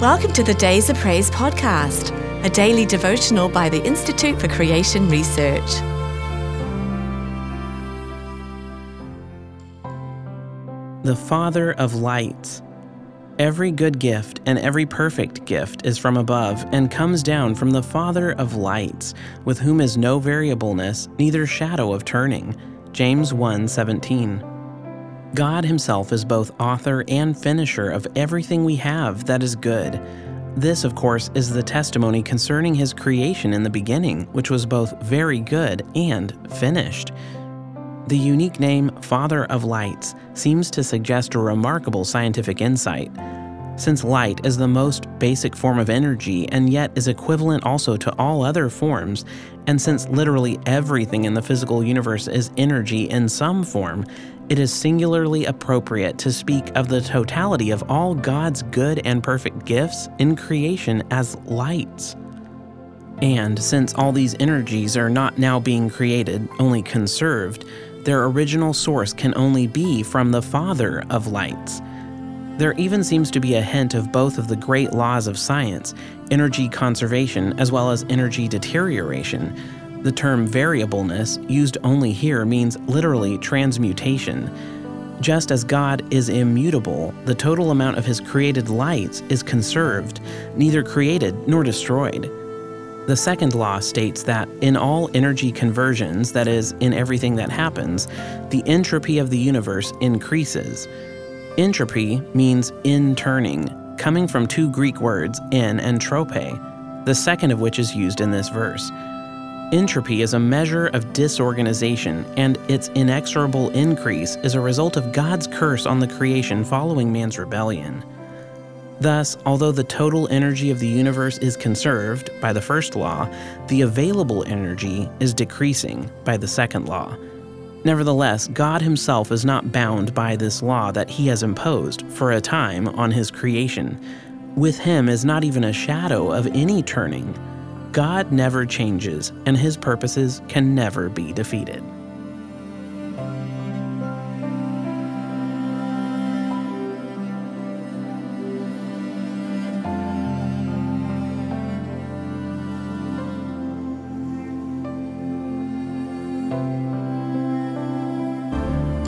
Welcome to the Days of Praise podcast, a daily devotional by the Institute for Creation Research. The Father of Lights. Every good gift and every perfect gift is from above and comes down from the Father of lights, with whom is no variableness, neither shadow of turning. James 1:17. God himself is both author and finisher of everything we have that is good. This, of course, is the testimony concerning his creation in the beginning, which was both very good and finished. The unique name Father of Lights seems to suggest a remarkable scientific insight. Since light is the most basic form of energy and yet is equivalent also to all other forms, and since literally everything in the physical universe is energy in some form, it is singularly appropriate to speak of the totality of all God's good and perfect gifts in creation as lights. And since all these energies are not now being created, only conserved, their original source can only be from the Father of lights. There even seems to be a hint of both of the great laws of science energy conservation as well as energy deterioration. The term variableness, used only here, means literally transmutation. Just as God is immutable, the total amount of his created lights is conserved, neither created nor destroyed. The second law states that in all energy conversions, that is, in everything that happens, the entropy of the universe increases. Entropy means in turning, coming from two Greek words, in and trope, the second of which is used in this verse. Entropy is a measure of disorganization, and its inexorable increase is a result of God's curse on the creation following man's rebellion. Thus, although the total energy of the universe is conserved by the first law, the available energy is decreasing by the second law. Nevertheless, God Himself is not bound by this law that He has imposed for a time on His creation. With Him is not even a shadow of any turning. God never changes, and His purposes can never be defeated.